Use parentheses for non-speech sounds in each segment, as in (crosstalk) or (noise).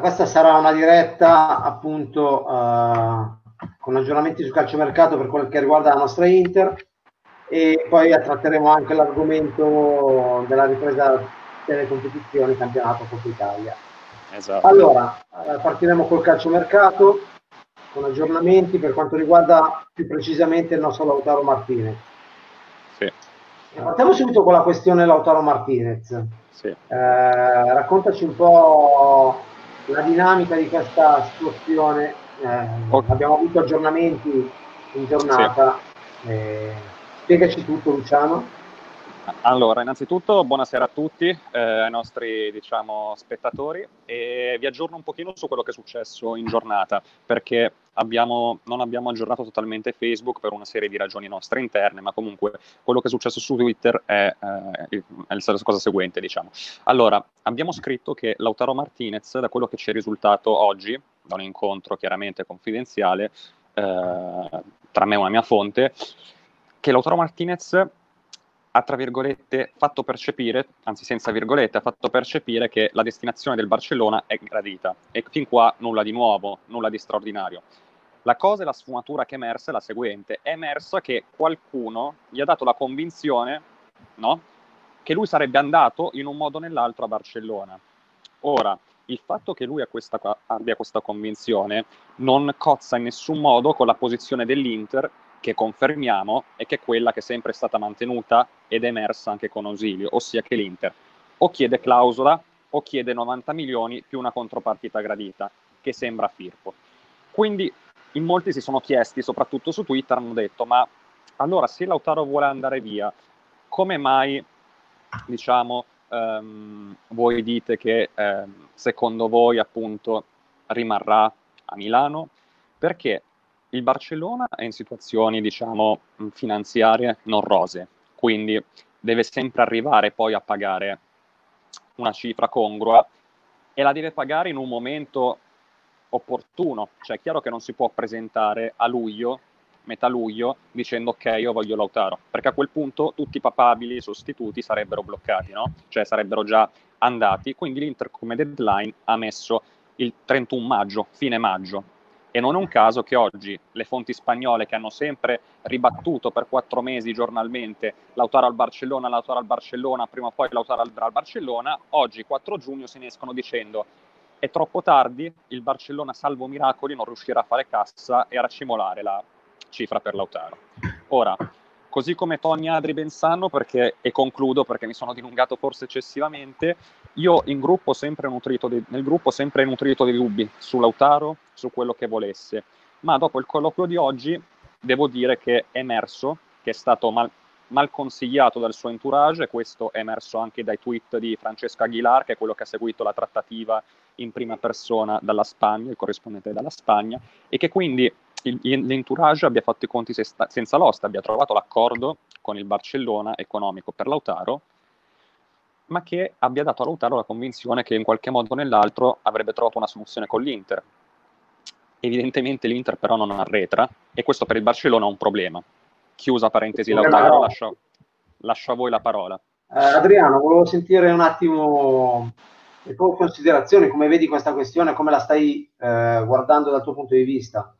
questa sarà una diretta appunto uh, con aggiornamenti sul calciomercato per quel che riguarda la nostra Inter e poi tratteremo anche l'argomento della ripresa delle competizioni campionato Coppa Italia. Esatto. Allora, uh, partiremo col calciomercato con aggiornamenti per quanto riguarda più precisamente il nostro Lautaro Martinez. Sì. Partiamo subito con la questione Lautaro Martinez. Sì. Eh, raccontaci un po' la dinamica di questa situazione. Eh, okay. Abbiamo avuto aggiornamenti in giornata. Sì. Eh, spiegaci tutto, Luciano. Allora, innanzitutto buonasera a tutti, eh, ai nostri diciamo, spettatori e vi aggiorno un pochino su quello che è successo in giornata perché abbiamo, non abbiamo aggiornato totalmente Facebook per una serie di ragioni nostre interne, ma comunque quello che è successo su Twitter è, eh, è la cosa seguente, diciamo. Allora, abbiamo scritto che Lautaro Martinez, da quello che ci è risultato oggi, da un incontro chiaramente confidenziale eh, tra me e una mia fonte, che Lautaro Martinez ha, tra virgolette, fatto percepire, anzi senza virgolette, ha fatto percepire che la destinazione del Barcellona è gradita. E fin qua nulla di nuovo, nulla di straordinario. La cosa e la sfumatura che è emersa è la seguente. È emersa che qualcuno gli ha dato la convinzione, no? Che lui sarebbe andato in un modo o nell'altro a Barcellona. Ora, il fatto che lui questa, abbia questa convinzione non cozza in nessun modo con la posizione dell'Inter che confermiamo e che è quella che è sempre stata mantenuta ed è emersa anche con Osilio, ossia che l'Inter o chiede clausola o chiede 90 milioni più una contropartita gradita, che sembra Firpo. Quindi in molti si sono chiesti, soprattutto su Twitter, hanno detto, ma allora se Lautaro vuole andare via, come mai, diciamo, um, voi dite che um, secondo voi appunto rimarrà a Milano? Perché il Barcellona è in situazioni, diciamo, finanziarie non rose, quindi deve sempre arrivare poi a pagare una cifra congrua e la deve pagare in un momento opportuno, cioè è chiaro che non si può presentare a luglio, metà luglio, dicendo ok, io voglio Lautaro, perché a quel punto tutti i papabili sostituti sarebbero bloccati, no? Cioè sarebbero già andati, quindi l'Inter come deadline ha messo il 31 maggio, fine maggio, e non è un caso che oggi le fonti spagnole che hanno sempre ribattuto per quattro mesi giornalmente Lautaro al Barcellona, Lautaro al Barcellona, prima o poi Lautaro al Barcellona, oggi 4 giugno se ne escono dicendo è troppo tardi, il Barcellona salvo miracoli non riuscirà a fare cassa e a racimolare la cifra per Lautaro. Ora, così come Tony Adri ben sanno, perché, e concludo perché mi sono dilungato forse eccessivamente, io in gruppo sempre nutrito de, nel gruppo sempre nutrito dei dubbi su Lautaro, su quello che volesse, ma dopo il colloquio di oggi devo dire che è emerso, che è stato mal, mal consigliato dal suo entourage, questo è emerso anche dai tweet di Francesco Aguilar, che è quello che ha seguito la trattativa in prima persona dalla Spagna, il corrispondente dalla Spagna, e che quindi l'entourage abbia fatto i conti senza l'osta, abbia trovato l'accordo con il Barcellona economico per Lautaro, ma che abbia dato a Lautaro la convinzione che in qualche modo o nell'altro avrebbe trovato una soluzione con l'Inter. Evidentemente l'Inter però non arretra e questo per il Barcellona è un problema. Chiusa parentesi Lautaro, lascio, lascio a voi la parola. Eh, Adriano, volevo sentire un attimo le tue considerazioni, come vedi questa questione, come la stai eh, guardando dal tuo punto di vista.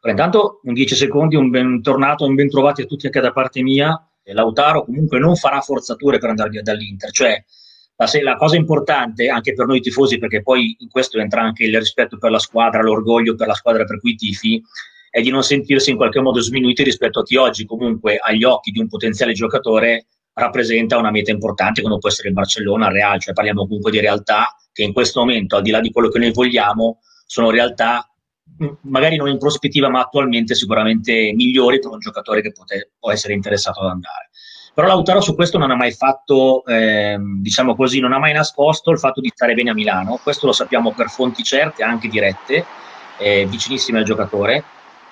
Allora, intanto un 10 secondi, un bentornato, un ben trovati a tutti anche da parte mia. Lautaro comunque non farà forzature per andare via dall'Inter, cioè la, la, cosa importante anche per noi tifosi, perché poi in questo entra anche il rispetto per la squadra, l'orgoglio per la squadra per cui tifi, è di non sentirsi in qualche modo sminuiti rispetto a chi oggi comunque agli occhi di un potenziale giocatore rappresenta una meta importante come può essere il Barcellona, il Real, cioè parliamo comunque di realtà che in questo momento, al di là di quello che noi vogliamo, sono realtà magari non in prospettiva, ma attualmente sicuramente migliori per un giocatore che pote- può essere interessato ad andare. Però Lautaro su questo non ha mai fatto, eh, diciamo così, non ha mai nascosto il fatto di stare bene a Milano. Questo lo sappiamo per fonti certe, anche dirette, eh, vicinissime al giocatore.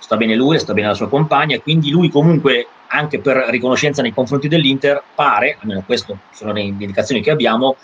Sta bene lui, sta bene la sua compagna, quindi lui comunque, anche per riconoscenza nei confronti dell'Inter, pare, almeno queste sono le indicazioni che abbiamo,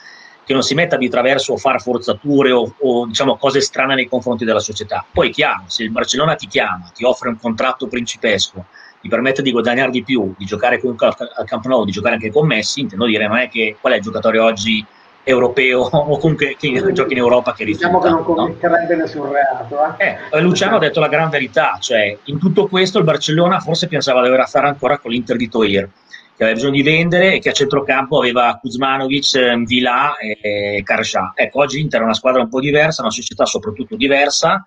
che non si metta di traverso o fare forzature o, o diciamo, cose strane nei confronti della società. Poi chiaro, se il Barcellona ti chiama, ti offre un contratto principesco, ti permette di guadagnare di più, di giocare comunque al, al Camp Nou, di giocare anche con Messi, intendo dire non è che qual è il giocatore oggi europeo (laughs) o comunque che giochi in Europa che rifiuta. Diciamo che non commetterebbe no? nessun reato. Eh? Eh, Luciano ha detto la gran verità, cioè in tutto questo il Barcellona forse pensava di dover fare ancora con l'Inter di Toir, che aveva bisogno di vendere e che a centrocampo aveva Kuzmanovic, Vila e Karsha. Ecco, oggi Inter è una squadra un po' diversa, una società soprattutto diversa,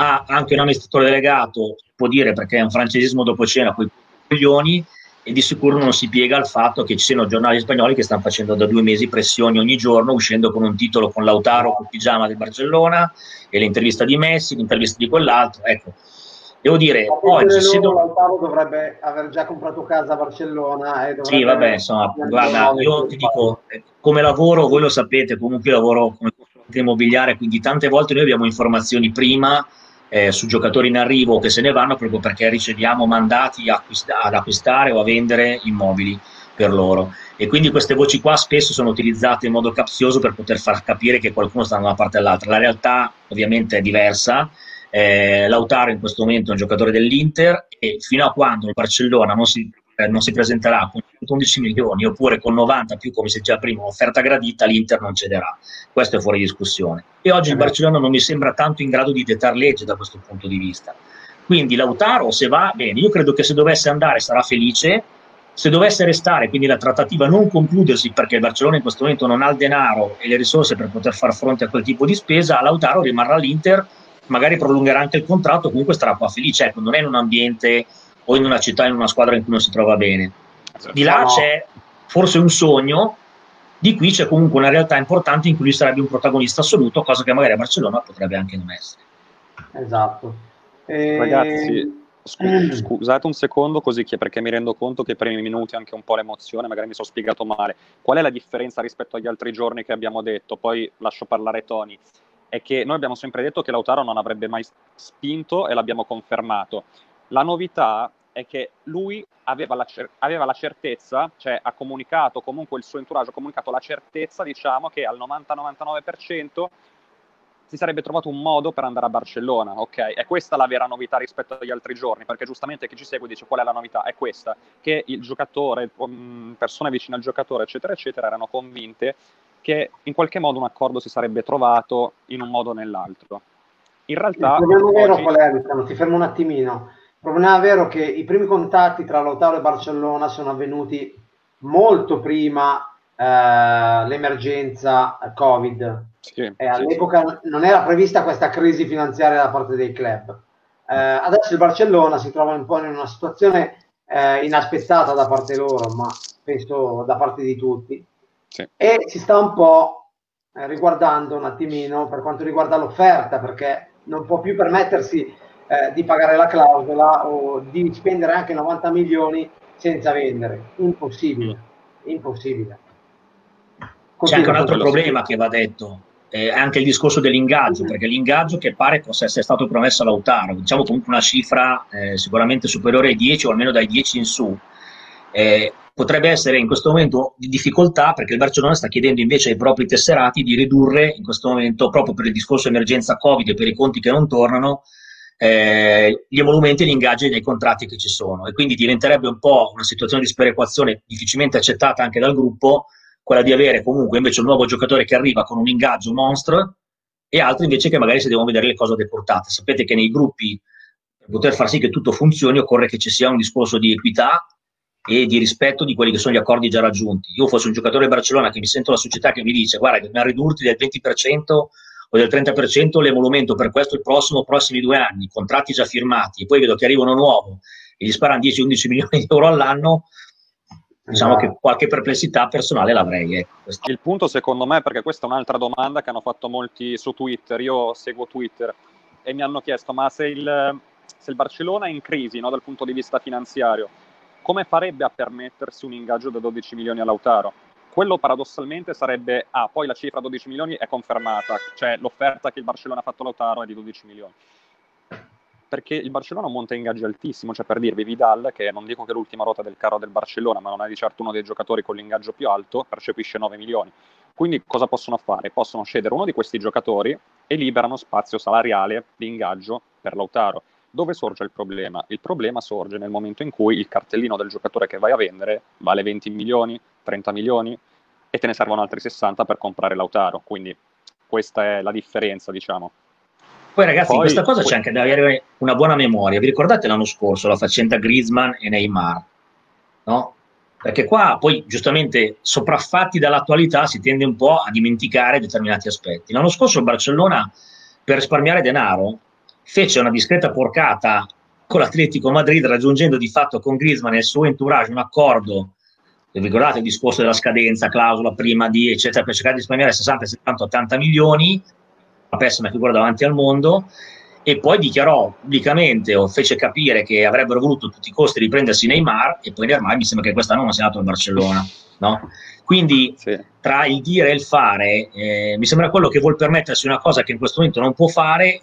ha anche un amministratore delegato, può dire perché è un francesismo dopo cena, con i coglioni, e di sicuro non si piega al fatto che ci siano giornali spagnoli che stanno facendo da due mesi pressioni ogni giorno, uscendo con un titolo con Lautaro, con pigiama del Barcellona, e l'intervista di Messi, l'intervista di quell'altro. Ecco, devo dire, oggi se do... Lautaro dovrebbe aver già comprato casa a Barcellona. E sì, vabbè, insomma, guarda, io ti dico, eh, come lavoro, voi lo sapete, comunque lavoro come consulente immobiliare, quindi tante volte noi abbiamo informazioni prima eh, su giocatori in arrivo che se ne vanno proprio perché riceviamo mandati acquist- ad acquistare o a vendere immobili per loro. E quindi queste voci qua spesso sono utilizzate in modo capzioso per poter far capire che qualcuno sta da una parte all'altra. La realtà ovviamente è diversa. Eh, Lautaro in questo momento è un giocatore dell'Inter e fino a quando il Barcellona non si eh, non si presenterà con 11 milioni oppure con 90 più come si diceva prima offerta gradita l'Inter non cederà. Questo è fuori discussione. E oggi il eh Barcellona non mi sembra tanto in grado di dettar legge da questo punto di vista. Quindi Lautaro se va bene io credo che se dovesse andare sarà felice. Se dovesse restare quindi la trattativa non concludersi perché il Barcellona in questo momento non ha il denaro e le risorse per poter far fronte a quel tipo di spesa Lautaro rimarrà all'Inter magari prolungherà anche il contratto comunque starà qua felice. Ecco non è in un ambiente o in una città, in una squadra in cui non si trova bene. Di là c'è forse un sogno, di qui c'è comunque una realtà importante in cui lui sarebbe un protagonista assoluto, cosa che magari a Barcellona potrebbe anche non essere. Esatto. E... Ragazzi, scu- (clears throat) scusate un secondo così che, perché mi rendo conto che per i primi minuti anche un po' l'emozione, magari mi sono spiegato male. Qual è la differenza rispetto agli altri giorni che abbiamo detto? Poi lascio parlare Tony. È che noi abbiamo sempre detto che Lautaro non avrebbe mai spinto e l'abbiamo confermato. La novità è che lui aveva la, cer- aveva la, certezza, cioè ha comunicato, comunque il suo entourage ha comunicato la certezza, diciamo, che al 90-99% si sarebbe trovato un modo per andare a Barcellona, ok? È questa la vera novità rispetto agli altri giorni, perché giustamente chi ci segue dice qual è la novità? È questa, che il giocatore, mm, persone vicine al giocatore, eccetera, eccetera, erano convinte che in qualche modo un accordo si sarebbe trovato in un modo o nell'altro. In realtà... Il problema vero qual è, Ti fermo un attimino problema è vero che i primi contatti tra Lautaro e Barcellona sono avvenuti molto prima eh, l'emergenza Covid. Sì, e all'epoca sì. non era prevista questa crisi finanziaria da parte dei club. Eh, adesso il Barcellona si trova un po' in una situazione eh, inaspettata da parte loro, ma penso da parte di tutti. Sì. E si sta un po' eh, riguardando un attimino per quanto riguarda l'offerta, perché non può più permettersi eh, di pagare la clausola o di spendere anche 90 milioni senza vendere. Impossibile, impossibile. C'è anche un altro problema che va detto, eh, anche il discorso dell'ingaggio, perché l'ingaggio che pare possa essere stato promesso a Lautaro, diciamo comunque una cifra eh, sicuramente superiore ai 10 o almeno dai 10 in su, eh, potrebbe essere in questo momento di difficoltà perché il Barcellona sta chiedendo invece ai propri tesserati di ridurre in questo momento, proprio per il discorso emergenza Covid e per i conti che non tornano, eh, gli emolumenti e gli ingaggi dei contratti che ci sono e quindi diventerebbe un po' una situazione di sperequazione difficilmente accettata anche dal gruppo quella di avere comunque invece un nuovo giocatore che arriva con un ingaggio monstro e altri invece che magari si devono vedere le cose deportate. Sapete che nei gruppi per poter far sì che tutto funzioni occorre che ci sia un discorso di equità e di rispetto di quelli che sono gli accordi già raggiunti. Io fossi un giocatore di Barcellona che mi sento la società che mi dice guarda dobbiamo ridurti del 20% o del 30% l'emolumento per questo il prossimo, prossimi due anni, contratti già firmati, e poi vedo che arrivano nuovo e gli sparano 10-11 (laughs) milioni di euro all'anno, diciamo che qualche perplessità personale l'avrei. Ecco. Il punto secondo me, perché questa è un'altra domanda che hanno fatto molti su Twitter, io seguo Twitter e mi hanno chiesto ma se il, se il Barcellona è in crisi no, dal punto di vista finanziario, come farebbe a permettersi un ingaggio da 12 milioni a Lautaro? Quello paradossalmente sarebbe, ah, poi la cifra 12 milioni è confermata, cioè l'offerta che il Barcellona ha fatto a è di 12 milioni. Perché il Barcellona monta ingaggi altissimo, cioè per dirvi Vidal, che non dico che è l'ultima ruota del carro del Barcellona, ma non è di certo uno dei giocatori con l'ingaggio più alto, percepisce 9 milioni. Quindi cosa possono fare? Possono cedere uno di questi giocatori e liberano spazio salariale di ingaggio per Lautaro. Dove sorge il problema? Il problema sorge nel momento in cui il cartellino del giocatore che vai a vendere vale 20 milioni, 30 milioni, e te ne servono altri 60 per comprare Lautaro, quindi questa è la differenza, diciamo. Poi ragazzi, poi, in questa cosa poi... c'è anche da avere una buona memoria. Vi ricordate l'anno scorso la faccenda Griezmann e Neymar? No? Perché qua poi giustamente sopraffatti dall'attualità si tende un po' a dimenticare determinati aspetti. L'anno scorso il Barcellona per risparmiare denaro fece una discreta porcata con l'Atletico Madrid raggiungendo di fatto con Griezmann e il suo entourage un accordo vi ricordate il discorso della scadenza, clausola prima di eccetera per cercare di risparmiare 60, 70, 80 milioni la pessima figura davanti al mondo e poi dichiarò pubblicamente o fece capire che avrebbero voluto a tutti i costi riprendersi Neymar e poi Neymar mi sembra che quest'anno non sia andato al Barcellona no? quindi sì. tra il dire e il fare eh, mi sembra quello che vuol permettersi una cosa che in questo momento non può fare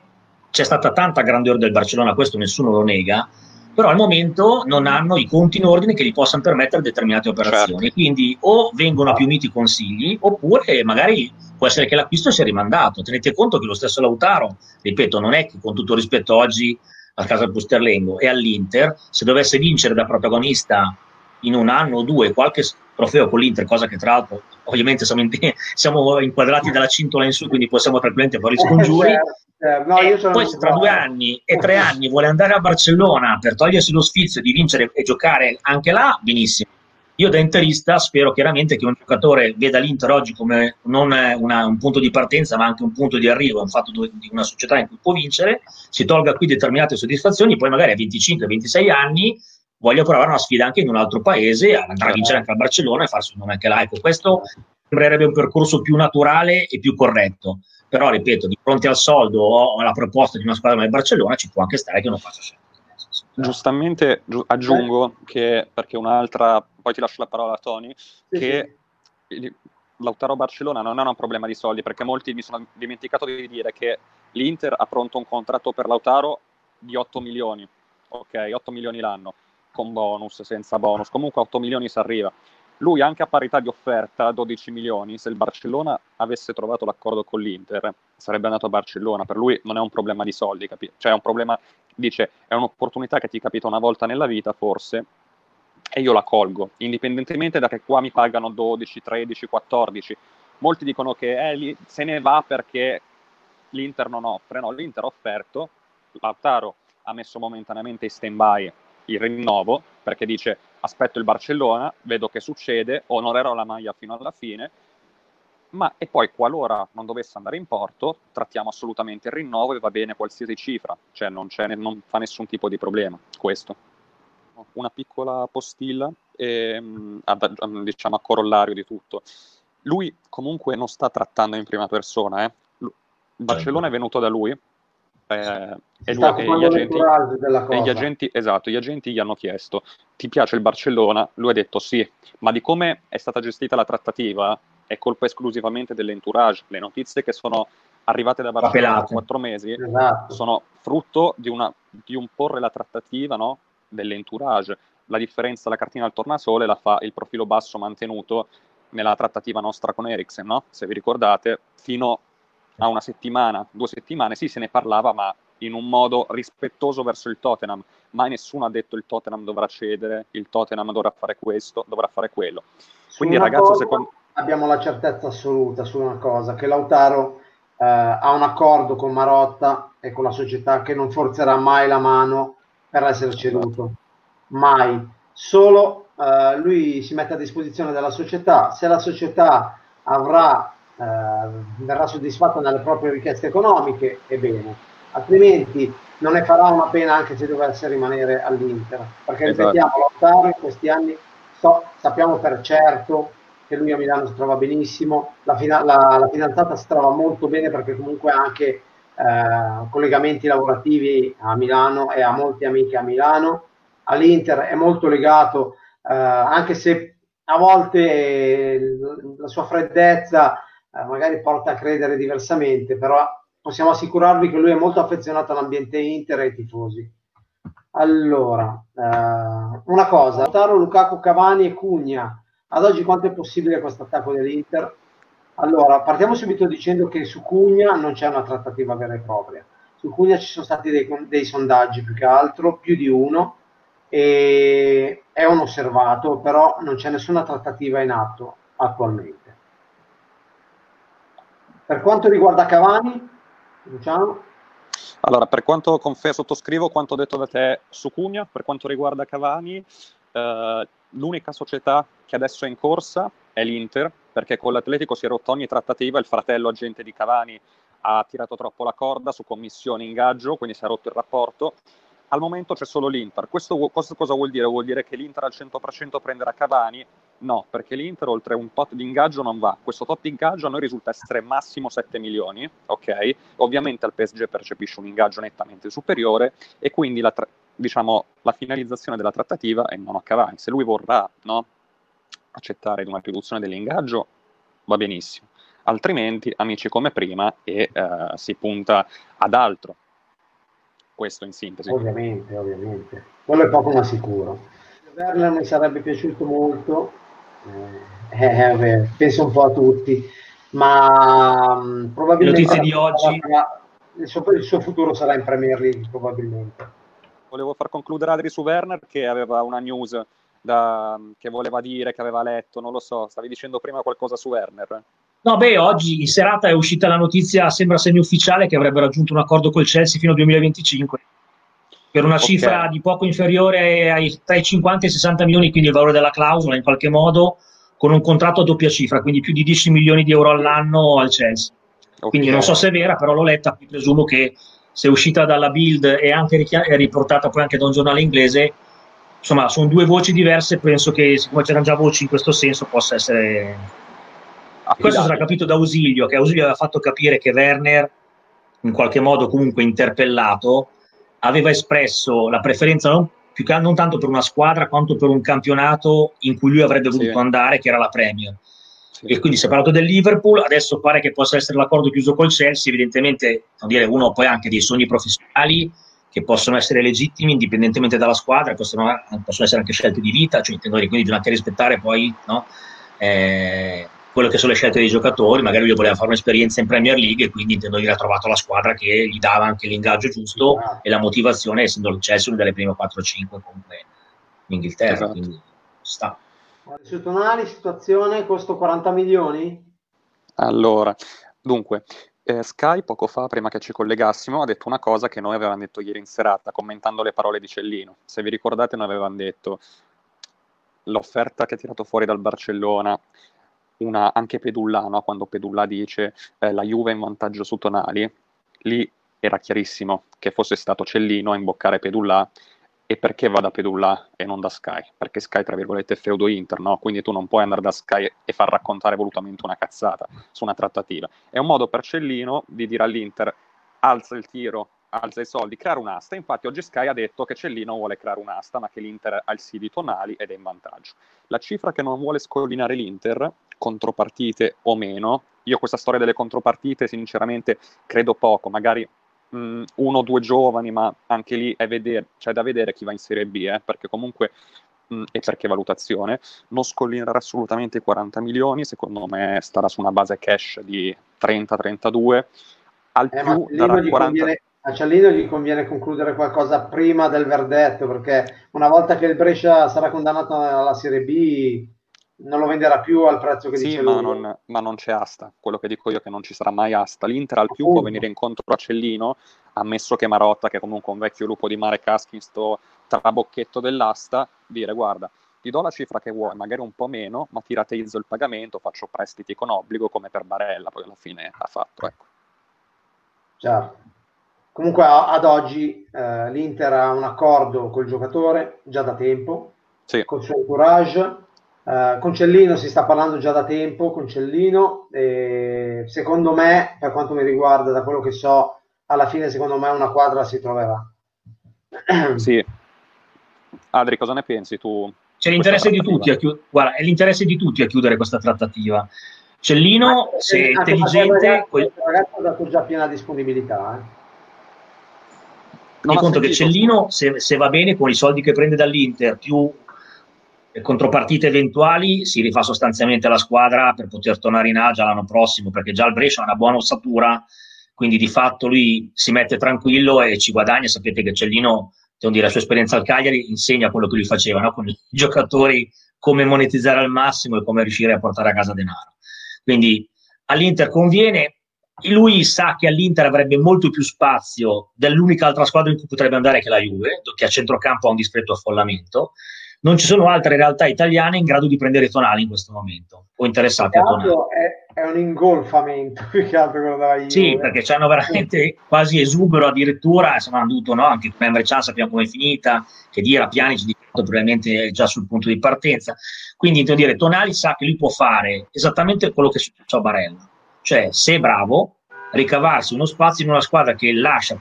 c'è stata tanta grandeur del Barcellona, questo nessuno lo nega, però al momento non hanno i conti in ordine che gli possano permettere determinate operazioni. Certo. Quindi o vengono a più miti consigli, oppure magari può essere che l'acquisto sia rimandato. Tenete conto che lo stesso Lautaro, ripeto, non è che con tutto rispetto oggi al caso del Pusterlengo e all'Inter, se dovesse vincere da protagonista in un anno o due qualche trofeo con l'Inter, cosa che tra l'altro ovviamente siamo, in, (laughs) siamo inquadrati dalla cintola in su, quindi possiamo tranquillamente fare i scongiuri. Certo. Eh, no, e poi se tra due anni e tre anni vuole andare a Barcellona per togliersi lo sfizio di vincere e giocare anche là, benissimo. Io da interista spero chiaramente che un giocatore veda l'Inter oggi come non una, un punto di partenza ma anche un punto di arrivo, un fatto di una società in cui può vincere, si tolga qui determinate soddisfazioni, poi magari a 25-26 anni voglia provare una sfida anche in un altro paese, andare a vincere anche a Barcellona e farsi un nome anche là. Ecco, questo sembrerebbe un percorso più naturale e più corretto però ripeto, di fronte al soldo o alla proposta di una squadra come il Barcellona ci può anche stare che non faccia scelta. Giustamente aggiungo che, perché un'altra, poi ti lascio la parola a Tony, sì, che sì. Lautaro Barcellona non è un problema di soldi, perché molti mi sono dimenticato di dire che l'Inter ha pronto un contratto per Lautaro di 8 milioni, ok, 8 milioni l'anno, con bonus, senza bonus, comunque 8 milioni si arriva lui anche a parità di offerta, 12 milioni, se il Barcellona avesse trovato l'accordo con l'Inter, sarebbe andato a Barcellona. Per lui non è un problema di soldi, capi- cioè è un problema, dice, è un'opportunità che ti capita una volta nella vita, forse, e io la colgo, indipendentemente da che qua mi pagano 12, 13, 14. Molti dicono che eh, se ne va perché l'Inter non offre, no, l'Inter ha offerto, Lautaro ha messo momentaneamente in stand-by il rinnovo, perché dice aspetto il Barcellona, vedo che succede, onorerò la maglia fino alla fine, ma e poi qualora non dovesse andare in porto, trattiamo assolutamente il rinnovo e va bene qualsiasi cifra, cioè non, non fa nessun tipo di problema questo. Una piccola postilla, ehm, diciamo a corollario di tutto. Lui comunque non sta trattando in prima persona, eh. Barcellona è venuto da lui, eh, e, lui, e, gli agenti, e, gli agenti, esatto, gli agenti gli hanno chiesto ti piace il Barcellona? Lui ha detto sì, ma di come è stata gestita la trattativa è colpa esclusivamente dell'entourage. Le notizie che sono arrivate da Barcellona da quattro mesi esatto. sono frutto di, una, di, un porre la trattativa no? dell'entourage. La differenza, la cartina al tornasole la fa il profilo basso mantenuto nella trattativa nostra con Eriksen, no? se vi ricordate, fino a una settimana, due settimane, sì, se ne parlava, ma in un modo rispettoso verso il Tottenham. Mai nessuno ha detto il Tottenham dovrà cedere, il Tottenham dovrà fare questo, dovrà fare quello. Quindi, ragazzo, secondo abbiamo la certezza assoluta su una cosa, che Lautaro eh, ha un accordo con Marotta e con la società che non forzerà mai la mano per essere ceduto. Mai. Solo eh, lui si mette a disposizione della società. Se la società avrà verrà soddisfatta nelle proprie richieste economiche, ebbene, altrimenti non ne farà una pena anche se dovesse rimanere all'Inter, perché esatto. ripetiamo, Lautaro in questi anni so, sappiamo per certo che lui a Milano si trova benissimo, la, fina- la, la fidanzata si trova molto bene perché comunque ha anche eh, collegamenti lavorativi a Milano e ha molte amiche a Milano, all'Inter è molto legato, eh, anche se a volte la sua freddezza eh, magari porta a credere diversamente, però possiamo assicurarvi che lui è molto affezionato all'ambiente Inter e ai tifosi. Allora, eh, una cosa, Lautaro, Lukaku, Cavani e Cugna. Ad oggi quanto è possibile questo attacco dell'Inter? Allora, partiamo subito dicendo che su Cugna non c'è una trattativa vera e propria. Su Cugna ci sono stati dei, dei sondaggi più che altro, più di uno, e è un osservato, però non c'è nessuna trattativa in atto attualmente. Per quanto riguarda Cavani, diciamo. Allora, per quanto confesso, sottoscrivo quanto detto da te su Cugna, per quanto riguarda Cavani, eh, l'unica società che adesso è in corsa è l'Inter, perché con l'Atletico si è rotto ogni trattativa, il fratello agente di Cavani ha tirato troppo la corda su commissione ingaggio, quindi si è rotto il rapporto. Al momento c'è solo l'Inter. Questo cosa vuol dire? Vuol dire che l'Inter al 100% prenderà Cavani? No, perché l'Inter oltre un tot di ingaggio non va. Questo tot di ingaggio a noi risulta essere massimo 7 milioni, ok? Ovviamente al PSG percepisce un ingaggio nettamente superiore e quindi la, tra- diciamo, la finalizzazione della trattativa è non a Cavani. Se lui vorrà no, accettare una riduzione dell'ingaggio, va benissimo. Altrimenti, amici come prima, e uh, si punta ad altro. Questo in sintesi. Ovviamente, ovviamente. Quello è poco ma sicuro. Werner mi sarebbe piaciuto molto, eh, eh, penso un po' a tutti, ma mh, mm, probabilmente... Le notizie di oggi... Sarà, il, suo, il suo futuro sarà in Premier League, probabilmente. Volevo far concludere Adri su Werner che aveva una news da, che voleva dire, che aveva letto, non lo so, stavi dicendo prima qualcosa su Werner. No, beh, oggi in serata è uscita la notizia, sembra semi-ufficiale, che avrebbe raggiunto un accordo col Chelsea fino al 2025 per una okay. cifra di poco inferiore ai, tra i 50 e i 60 milioni, quindi il valore della clausola in qualche modo, con un contratto a doppia cifra, quindi più di 10 milioni di euro all'anno al Chelsea. Okay. Quindi non so se è vera, però l'ho letta, presumo che se è uscita dalla Build e anche è riportata poi anche da un giornale inglese, insomma, sono due voci diverse, penso che siccome c'erano già voci in questo senso possa essere... Questo sarà capito da Ausilio, che Ausilio aveva fatto capire che Werner, in qualche modo comunque interpellato, aveva espresso la preferenza non, più che, non tanto per una squadra quanto per un campionato in cui lui avrebbe voluto sì. andare, che era la Premier. Sì. E quindi si è parlato del Liverpool, adesso pare che possa essere l'accordo chiuso col Chelsea, evidentemente dire, uno poi ha anche dei sogni professionali che possono essere legittimi indipendentemente dalla squadra, possono, possono essere anche scelte di vita, cioè, quindi bisogna anche rispettare poi no, eh, quello che sono le scelte dei giocatori, magari lui voleva fare un'esperienza in Premier League e quindi intendo dire ha trovato la squadra che gli dava anche l'ingaggio giusto ah. e la motivazione, essendo il Chelsea una delle prime 4-5 comunque in Inghilterra, esatto. quindi sta. Su Tonali, situazione, costo 40 milioni? Allora, dunque, eh, Sky poco fa, prima che ci collegassimo, ha detto una cosa che noi avevamo detto ieri in serata, commentando le parole di Cellino. Se vi ricordate, noi avevamo detto l'offerta che ha tirato fuori dal Barcellona, una, anche Pedullano, quando Pedulla dice eh, la Juve in vantaggio su Tonali, lì era chiarissimo che fosse stato Cellino a imboccare Pedulla e perché va da Pedulla e non da Sky? Perché Sky, tra virgolette, è feudo Inter, no? Quindi tu non puoi andare da Sky e far raccontare volutamente una cazzata su una trattativa. È un modo per Cellino di dire all'Inter alza il tiro, alza i soldi, creare un'asta. Infatti oggi Sky ha detto che Cellino vuole creare un'asta, ma che l'Inter ha il sì di Tonali ed è in vantaggio. La cifra che non vuole scollinare l'Inter, contropartite o meno, io questa storia delle contropartite sinceramente credo poco, magari mh, mm, uno o due giovani, ma anche lì è vedere, c'è da vedere chi va in Serie B, eh, perché comunque mm, e perché valutazione, non scollinerà assolutamente i 40 milioni, secondo me starà su una base cash di 30-32, al eh, più darà 40... Conviene, a Cialino gli conviene concludere qualcosa prima del verdetto, perché una volta che il Brescia sarà condannato alla Serie B non lo venderà più al prezzo che sì, dice ma non, ma non, c'è asta. Quello che dico io è che non ci sarà mai asta. L'Inter al più può venire incontro a Cellino, ammesso che Marotta, che è comunque un vecchio lupo di mare caschi in sto trabocchetto dell'asta, dire guarda, ti do la cifra che vuoi, magari un po' meno, ma ti rateizzo il pagamento, faccio prestiti con obbligo come per Barella, poi alla fine ha fatto. Ecco. Certo. Comunque ad oggi eh, l'Inter ha un accordo col giocatore già da tempo, sì. col suo entourage Uh, con Cellino si sta parlando già da tempo, con Cellino, e secondo me, per quanto mi riguarda, da quello che so, alla fine secondo me una quadra si troverà. (clears throat) Sì. Adri, cosa ne pensi tu? C'è l'interesse di tutti a chiudere, guarda, è l'interesse di tutti a chiudere questa trattativa. Cellino, se è intelligente... Il ragazzo ha dato già piena disponibilità. Eh. Non conto che Cellino, se, se va bene, con i soldi che prende dall'Inter, più contropartite eventuali si rifà sostanzialmente la squadra per poter tornare in A già l'anno prossimo, perché già il Brescia ha una buona ossatura, quindi di fatto lui si mette tranquillo e ci guadagna. Sapete che Cellino, devo dire, la sua esperienza al Cagliari insegna quello che lui faceva no? con i (laughs) giocatori, come monetizzare al massimo e come riuscire a portare a casa denaro. Quindi all'Inter conviene, lui sa che all'Inter avrebbe molto più spazio dell'unica altra squadra in cui potrebbe andare che la Juve, che a centrocampo ha un discreto affollamento. Non ci sono altre realtà italiane in grado di prendere Tonali in questo momento o interessate a Tonali. È, è un ingolfamento (laughs) più che altro quello della Juve. Sì, perché ci hanno veramente quasi esubero addirittura, hanno dovuto, no? anche con Emre Can sappiamo come è finita, che dire a Pianic di probabilmente già sul punto di partenza. Quindi devo dire, Tonali sa che lui può fare esattamente quello che è successo a Barella cioè se è bravo, ricavarsi uno spazio in una squadra che lascia.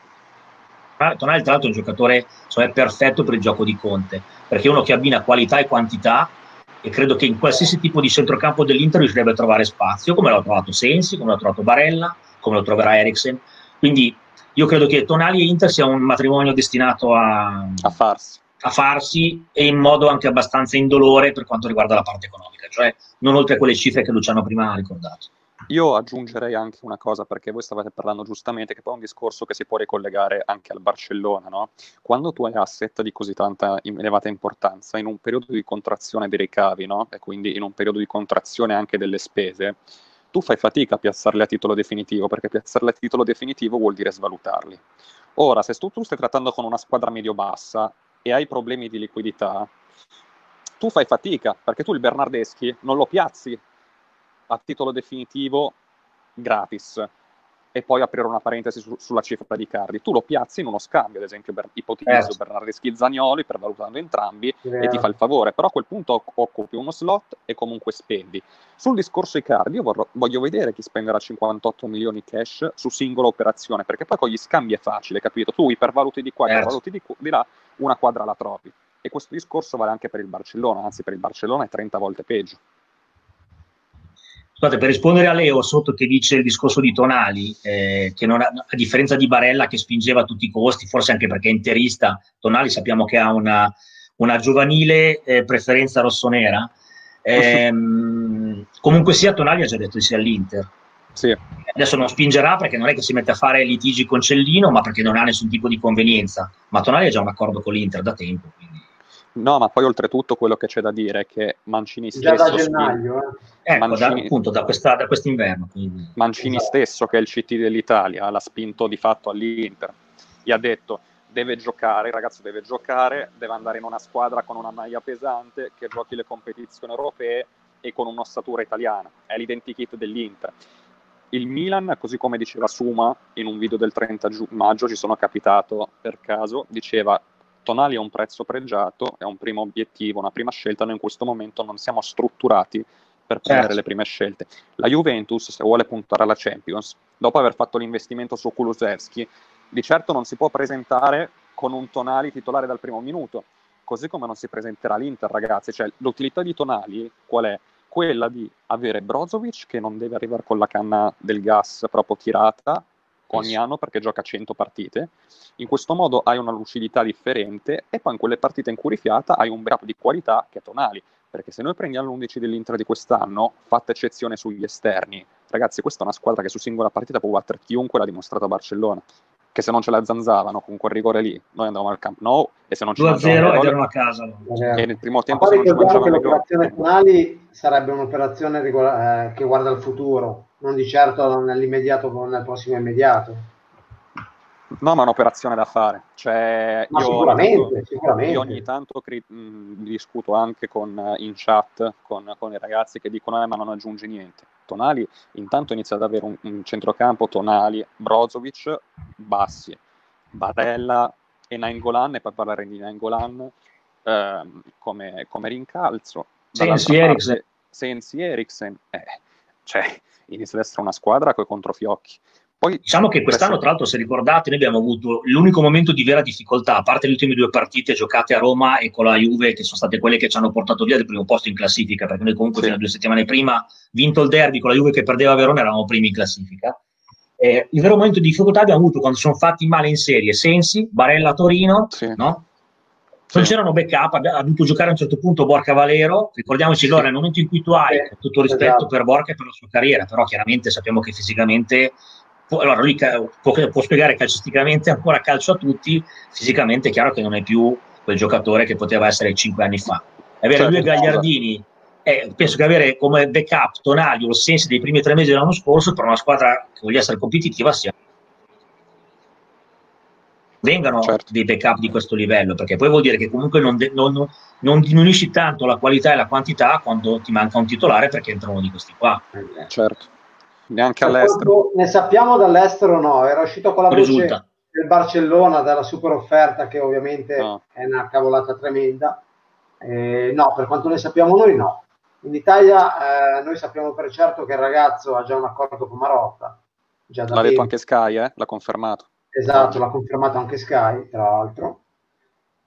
Tonali, tra l'altro, è un giocatore cioè, perfetto per il gioco di Conte, perché è uno che abbina qualità e quantità e credo che in qualsiasi tipo di centrocampo dell'Inter riuscirebbe a trovare spazio, come l'ha trovato Sensi, come l'ha trovato Barella, come lo troverà Eriksen. Quindi io credo che Tonali e Inter sia un matrimonio destinato a, a, farsi. a farsi e in modo anche abbastanza indolore per quanto riguarda la parte economica, cioè non oltre quelle cifre che Luciano prima ha ricordato. Io aggiungerei anche una cosa, perché voi stavate parlando giustamente, che poi è un discorso che si può ricollegare anche al Barcellona, no? Quando tu hai asset di così tanta elevata importanza, in un periodo di contrazione dei ricavi, no? E quindi in un periodo di contrazione anche delle spese, tu fai fatica a piazzarli a titolo definitivo, perché piazzarli a titolo definitivo vuol dire svalutarli. Ora, se tu, tu stai trattando con una squadra medio-bassa e hai problemi di liquidità, tu fai fatica, perché tu il Bernardeschi non lo piazzi a titolo definitivo gratis e poi aprire una parentesi su, sulla cifra di Cardi. Tu lo piazzi in uno scambio, ad esempio, per ipotizzo eh. Bernardeschi Zagnoli, per valutando entrambi, yeah. e ti fa il favore. Però a quel punto occupi uno slot e comunque spendi. Sul discorso Icardi, io vorrò, voglio vedere chi spenderà 58 milioni cash su singola operazione, perché poi con gli scambi è facile, capito? Tu ipervaluti di qua, ipervaluti di, di là, una quadra la trovi. E questo discorso vale anche per il Barcellona, anzi per il Barcellona è 30 volte peggio. Scusate, per rispondere a Leo sotto che dice il discorso di Tonali, eh, che ha, a differenza di Barella che spingeva a tutti i costi, forse anche perché è interista, Tonali sappiamo che ha una, una giovanile eh, preferenza rossonera. Eh, comunque sia, Tonali ha già detto di sì all'Inter. Sì. Adesso non spingerà perché non è che si mette a fare litigi con Cellino, ma perché non ha nessun tipo di convenienza. Ma Tonali ha già un accordo con l'Inter da tempo. Quindi. No, ma poi oltretutto quello che c'è da dire è che Mancini stesso... Già da gennaio, eh. Ecco, Mancini, da, appunto, da, questa, da quest'inverno. Quindi. Mancini esatto. stesso, che è il CT dell'Italia, l'ha spinto di fatto all'Inter. Gli ha detto, deve giocare, il ragazzo deve giocare, deve andare in una squadra con una maglia pesante, che giochi le competizioni europee e con un'ossatura italiana. È l'identikit dell'Inter. Il Milan, così come diceva Suma in un video del 30 maggio, ci sono capitato per caso, diceva Tonali è un prezzo pregiato, è un primo obiettivo, una prima scelta, noi in questo momento non siamo strutturati per prendere certo. le prime scelte. La Juventus, se vuole puntare alla Champions, dopo aver fatto l'investimento su Kulusevski, di certo non si può presentare con un Tonali titolare dal primo minuto, così come non si presenterà l'Inter, ragazzi. Cioè, l'utilità di Tonali qual è? Quella di avere Brozovic che non deve arrivare con la canna del gas proprio tirata ogni anno perché gioca 100 partite. In questo modo hai una lucidità differente e poi in quelle partite in cui rifiata hai un backup di qualità che è Tonali. Perché se noi prendiamo l'11 dell'Inter di quest'anno, fatta eccezione sugli esterni, ragazzi, questa è una squadra che su singola partita può battere chiunque, l'ha dimostrato a Barcellona. Che se non ce la zanzavano con quel rigore lì, noi andavamo al Camp Nou e se non ce 2-0 ed erano a casa. E nel primo tempo se non ci mangiavano l'operazione Tonali sarebbe un'operazione eh, che guarda al futuro non di certo nell'immediato nel prossimo immediato. No, ma è un'operazione da fare. Cioè, io sicuramente, ogni tanto, sicuramente. Io ogni tanto cri- mh, discuto anche con, in chat con, con, i ragazzi che dicono eh, ma non aggiunge niente. Tonali intanto inizia ad avere un, un centrocampo, Tonali, Brozovic, Bassi, Barella e Nainggolan, e poi parlare di Nainggolan eh, come, come rincalzo. Sensi Eriksen. Sensi Eriksen. Eh, cioè, inizia ad essere una squadra con i controfiocchi. Poi, diciamo che quest'anno, tra l'altro, se ricordate, noi abbiamo avuto l'unico momento di vera difficoltà, a parte le ultime due partite giocate a Roma e con la Juve, che sono state quelle che ci hanno portato via del primo posto in classifica, perché noi comunque sì. fino a due settimane prima, vinto il derby con la Juve che perdeva a Verona, eravamo primi in classifica. Eh, il vero momento di difficoltà abbiamo avuto quando sono fatti male in serie Sensi, Barella Torino, sì. no? Non c'erano backup, ha dovuto giocare a un certo punto Borca Valero, ricordiamoci allora nel momento in cui tu hai tutto rispetto esatto. per Borca e per la sua carriera, però chiaramente sappiamo che fisicamente, allora lui può, può spiegare calcisticamente ancora calcio a tutti, fisicamente è chiaro che non è più quel giocatore che poteva essere cinque anni fa. È vero, certo, lui e Gagliardini eh, penso che avere come backup Tonali o Sensi dei primi tre mesi dell'anno scorso per una squadra che voglia essere competitiva sia vengano certo. dei backup di questo livello, perché poi vuol dire che comunque non, de- non, non, diminuisci tanto la qualità e la quantità quando ti manca un titolare perché entrano di questi qua. Certo, neanche all'estero. Ne sappiamo dall'estero no, era uscito con la voce del Barcellona, dalla super offerta che ovviamente no. è una cavolata tremenda. Eh, no, per quanto ne sappiamo noi no. In Italia eh, noi sappiamo per certo che il ragazzo ha già un accordo con Marotta. L'ha detto tempo. anche Sky, eh? l'ha confermato. Esatto, l'ha confermato anche Sky, tra l'altro.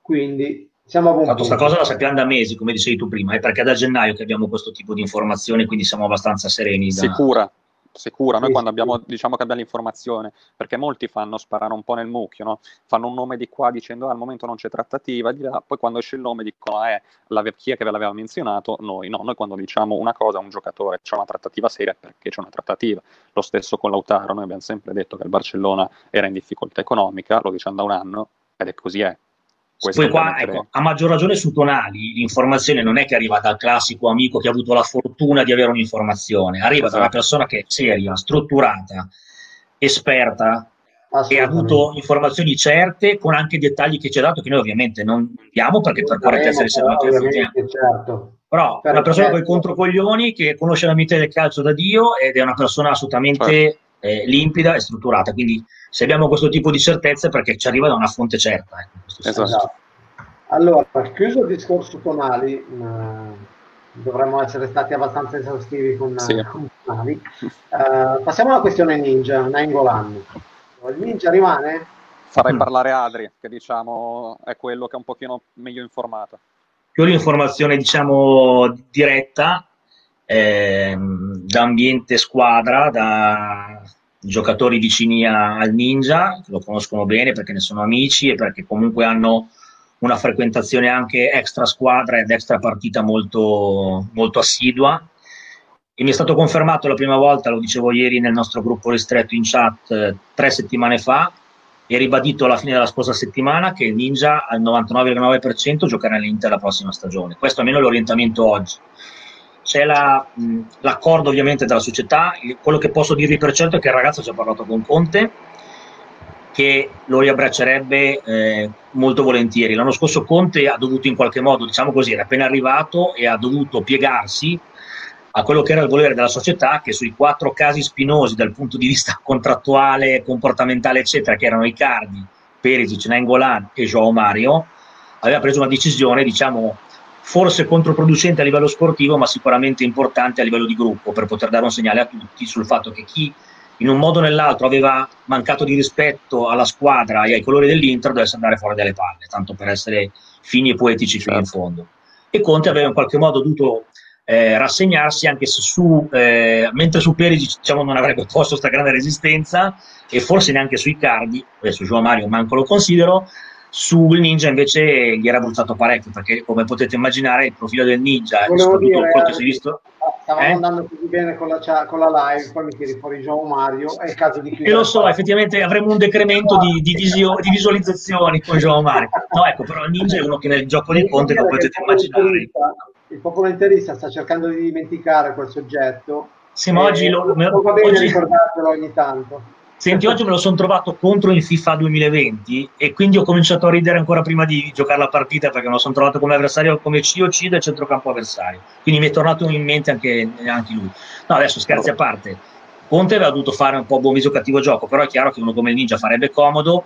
Quindi siamo a buon Questa cosa la sappiamo da mesi, come dicevi tu prima, è perché è da gennaio che abbiamo questo tipo di informazioni, quindi siamo abbastanza sereni. Da... Sicura, sicura. Noi quando abbiamo, diciamo che abbiamo l'informazione, perché molti fanno sparare un po' nel mucchio, no? fanno un nome di qua dicendo ah, al momento non c'è trattativa, di là, poi quando esce il nome dicono ah, eh, chi è che ve l'aveva menzionato, noi no, noi quando diciamo una cosa a un giocatore c'è una trattativa seria perché c'è una trattativa. Lo stesso con Lautaro, noi abbiamo sempre detto che il Barcellona era in difficoltà economica, lo diciamo da un anno ed è così è. Questo Poi qua, ecco, a maggior ragione su Tonali, l'informazione non è che arriva dal classico amico che ha avuto la fortuna di avere un'informazione, arriva esatto. da una esatto. persona che è seria, strutturata, esperta, e ha avuto informazioni certe con anche dettagli che ci ha dato che noi ovviamente non diamo perché per correttezza di servizio certo. però per una persona con i controcoglioni che conosce la mente del calcio da Dio ed è una persona assolutamente certo. Eh, limpida e strutturata quindi se abbiamo questo tipo di certezze perché ci arriva da una fonte certa. Ecco, esatto. Allora, chiuso il discorso tonali, eh, dovremmo essere stati abbastanza esaustivi con, sì. (laughs) con tonali. Eh, passiamo alla questione ninja, Nainggolan. Il ninja rimane? Farei mm. parlare Adri, che diciamo è quello che è un pochino meglio informato. Più l'informazione, diciamo, diretta, eh, da ambiente squadra, da giocatori vicini a, al Ninja, lo conoscono bene perché ne sono amici e perché comunque hanno una frequentazione anche extra squadra ed extra partita molto, molto assidua. E mi è stato confermato la prima volta, lo dicevo ieri nel nostro gruppo ristretto in chat, eh, tre settimane fa, e ribadito alla fine della scorsa settimana che il Ninja al 99,9% giocherà nell'Inter la prossima stagione. Questo almeno è l'orientamento oggi c'è la, mh, l'accordo ovviamente della società, quello che posso dirvi per certo è che il ragazzo ci ha parlato con Conte, che lo riabbraccerebbe eh, molto volentieri. L'anno scorso Conte ha dovuto in qualche modo, diciamo così, era appena arrivato e ha dovuto piegarsi a quello che era il volere della società, che sui quattro casi spinosi dal punto di vista contrattuale, comportamentale, eccetera, che erano Icardi, Perisic, Nengolan e Joao Mario, aveva preso una decisione, diciamo, forse controproducente a livello sportivo, ma sicuramente importante a livello di gruppo per poter dare un segnale a tutti sul fatto che chi in un modo o nell'altro aveva mancato di rispetto alla squadra e ai colori dell'Inter dovesse andare fuori dalle palle, tanto per essere fini e poetici fino in certo. fondo. E Conte aveva in qualche modo dovuto eh, rassegnarsi anche se su, eh, mentre su Perisic diciamo, non avrebbe posto questa grande resistenza e forse neanche sui Cardi, adesso Joao Mario manco lo considero, sul Ninja invece gli era bruciato parecchio perché come potete immaginare il profilo del Ninja è quello che si è visto? stavamo eh? andando così bene con la, con la, live poi mi tiri fuori Gio Mario è il caso di chiudere e lo so effettivamente avremo un decremento di, di, visio, di, visualizzazioni con Gio Mario no ecco però il Ninja è uno che nel gioco di Conte come potete immaginare. il popolo interista sta cercando di dimenticare quel soggetto. Sì ma oggi lo, va bene oggi... ricordartelo ogni tanto Senti, oggi me lo sono trovato contro in FIFA 2020 e quindi ho cominciato a ridere ancora prima di giocare la partita perché me lo sono trovato come avversario come COC del centrocampo avversario. Quindi mi è tornato in mente anche, anche lui. No, adesso scherzi a parte. Conte aveva dovuto fare un po' buon viso cattivo gioco, però è chiaro che uno come il Ninja farebbe comodo